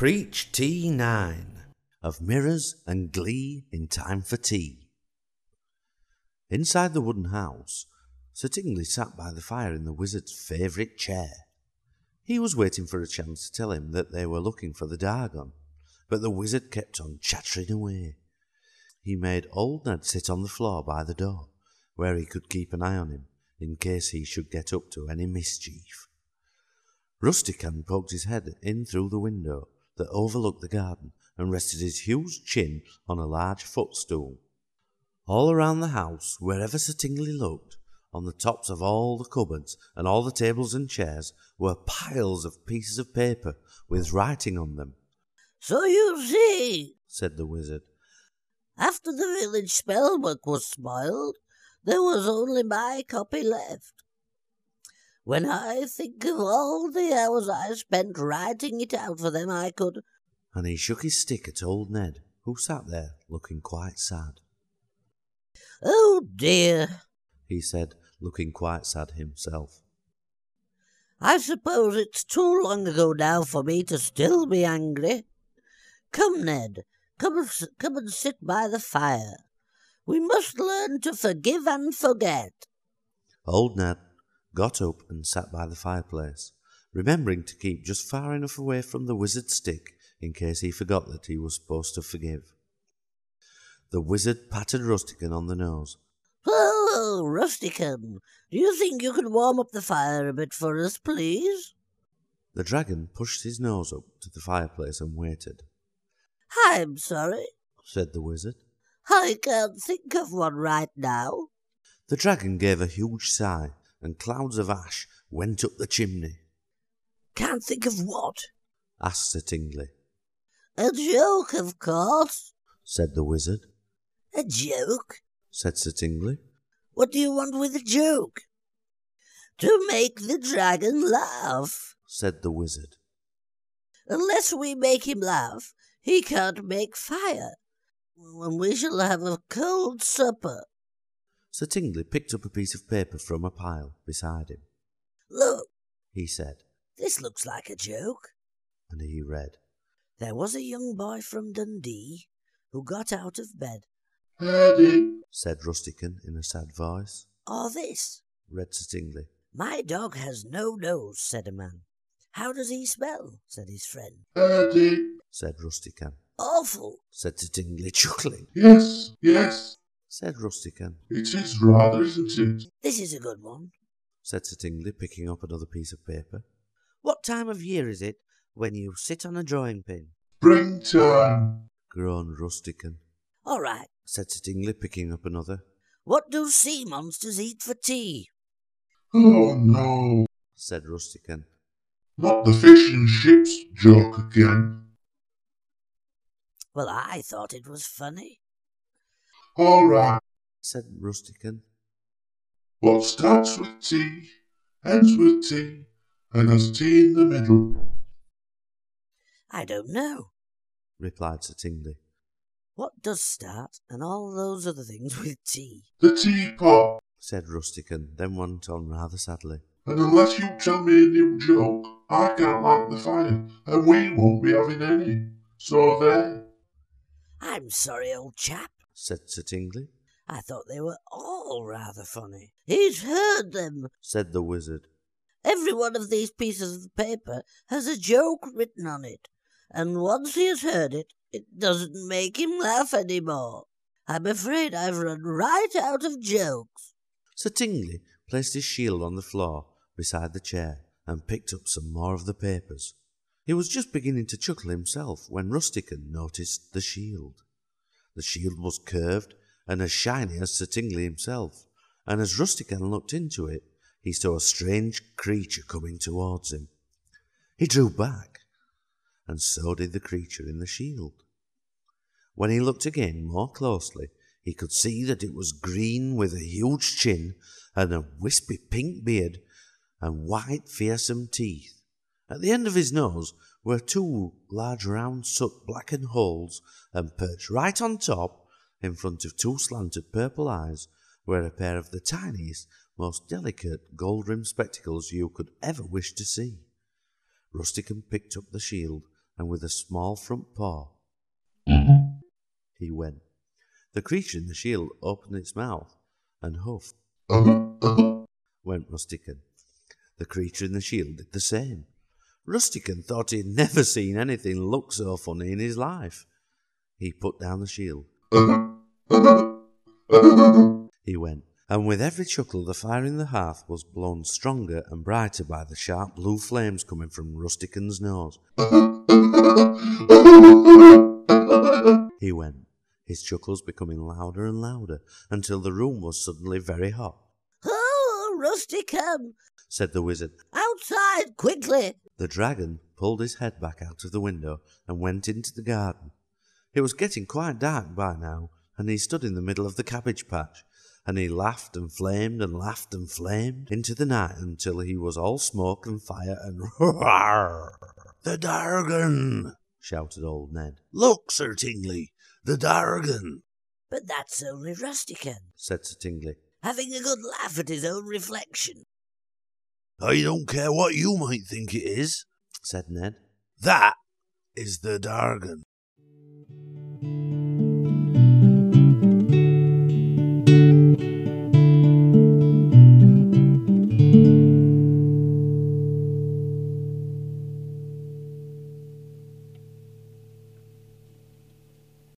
Preach T9 of Mirrors and Glee in Time for Tea. Inside the wooden house, Sir Tingley sat by the fire in the wizard's favourite chair. He was waiting for a chance to tell him that they were looking for the Dargon, but the wizard kept on chattering away. He made old Ned sit on the floor by the door, where he could keep an eye on him in case he should get up to any mischief. Rustican poked his head in through the window that overlooked the garden and rested his huge chin on a large footstool. All around the house, wherever Sir Tingley looked, on the tops of all the cupboards and all the tables and chairs, were piles of pieces of paper with writing on them. So you see, said the wizard, after the village spellbook was spoiled, there was only my copy left. When I think of all the hours I spent writing it out for them, I could. And he shook his stick at old Ned, who sat there looking quite sad. Oh dear, he said, looking quite sad himself. I suppose it's too long ago now for me to still be angry. Come, Ned, come and, come and sit by the fire. We must learn to forgive and forget. Old Ned got up and sat by the fireplace, remembering to keep just far enough away from the wizard's stick in case he forgot that he was supposed to forgive. The wizard patted Rustican on the nose. Oh, Rustican, do you think you could warm up the fire a bit for us, please? The dragon pushed his nose up to the fireplace and waited. I'm sorry, said the wizard. I can't think of one right now. The dragon gave a huge sigh and clouds of ash went up the chimney. Can't think of what? asked Sir Tingley. A joke, of course, said the wizard. A joke? said Sir Tingley. What do you want with a joke? To make the dragon laugh, said the wizard. Unless we make him laugh, he can't make fire, and we shall have a cold supper. Sir Tingley picked up a piece of paper from a pile beside him. Look, he said. This looks like a joke. And he read. There was a young boy from Dundee who got out of bed. Eddie, said Rustican in a sad voice. Or this, read Sir Tingley. My dog has no nose, said a man. How does he smell? said his friend. Eddie, said Rustican. Awful, said Sir Tingley, chuckling. Yes, yes, said Rustican. It is rather, isn't it? This is a good one, said Sir Tingley, picking up another piece of paper. What time of year is it when you sit on a drawing pin? Springtime, groaned Rustican. All right, said Sir Tingley, picking up another. What do sea monsters eat for tea? Oh no, said Rustican. Not the fish and ships joke again. Well, I thought it was funny. All right, said Rustican. What starts with T, ends with T, and has T in the middle? I don't know, replied Sir Tingley. What does start and all those other things with T? The teapot, said Rustican, then went on rather sadly. And unless you tell me a new joke, I can't light the fire, and we won't be having any. So there. I'm sorry, old chap, said Sir Tingley. I thought they were all rather funny. He's heard them, said the wizard. Every one of these pieces of paper has a joke written on it, and once he has heard it, it doesn't make him laugh any more. I'm afraid I've run right out of jokes. Sir Tingley placed his shield on the floor beside the chair and picked up some more of the papers. He was just beginning to chuckle himself when Rustican noticed the shield. The shield was curved and as shiny as Sir Tingley himself, and as Rustican looked into it, he saw a strange creature coming towards him. He drew back, and so did the creature in the shield. When he looked again more closely, he could see that it was green with a huge chin and a wispy pink beard and white, fearsome teeth. At the end of his nose were two large round soot blackened holes, and perched right on top, in front of two slanted purple eyes, were a pair of the tiniest, most delicate gold rimmed spectacles you could ever wish to see. Rustican picked up the shield and with a small front paw. He went. The creature in the shield opened its mouth and huffed. Went Rustican. The creature in the shield did the same. Rustican thought he'd never seen anything look so funny in his life. He put down the shield. He went, and with every chuckle the fire in the hearth was blown stronger and brighter by the sharp blue flames coming from Rustican's nose. He went, his chuckles becoming louder and louder until the room was suddenly very hot. Oh, Rustican! Said the wizard. Outside, quickly! The dragon pulled his head back out of the window and went into the garden. It was getting quite dark by now, and he stood in the middle of the cabbage patch, and he laughed and flamed and laughed and flamed into the night until he was all smoke and fire and roar. The dragon! shouted old Ned. Look, Sir Tingley, the dragon! But that's only Rustican, said Sir Tingley. having a good laugh at his own reflection. I don't care what you might think it is, said Ned. That is the Dargan.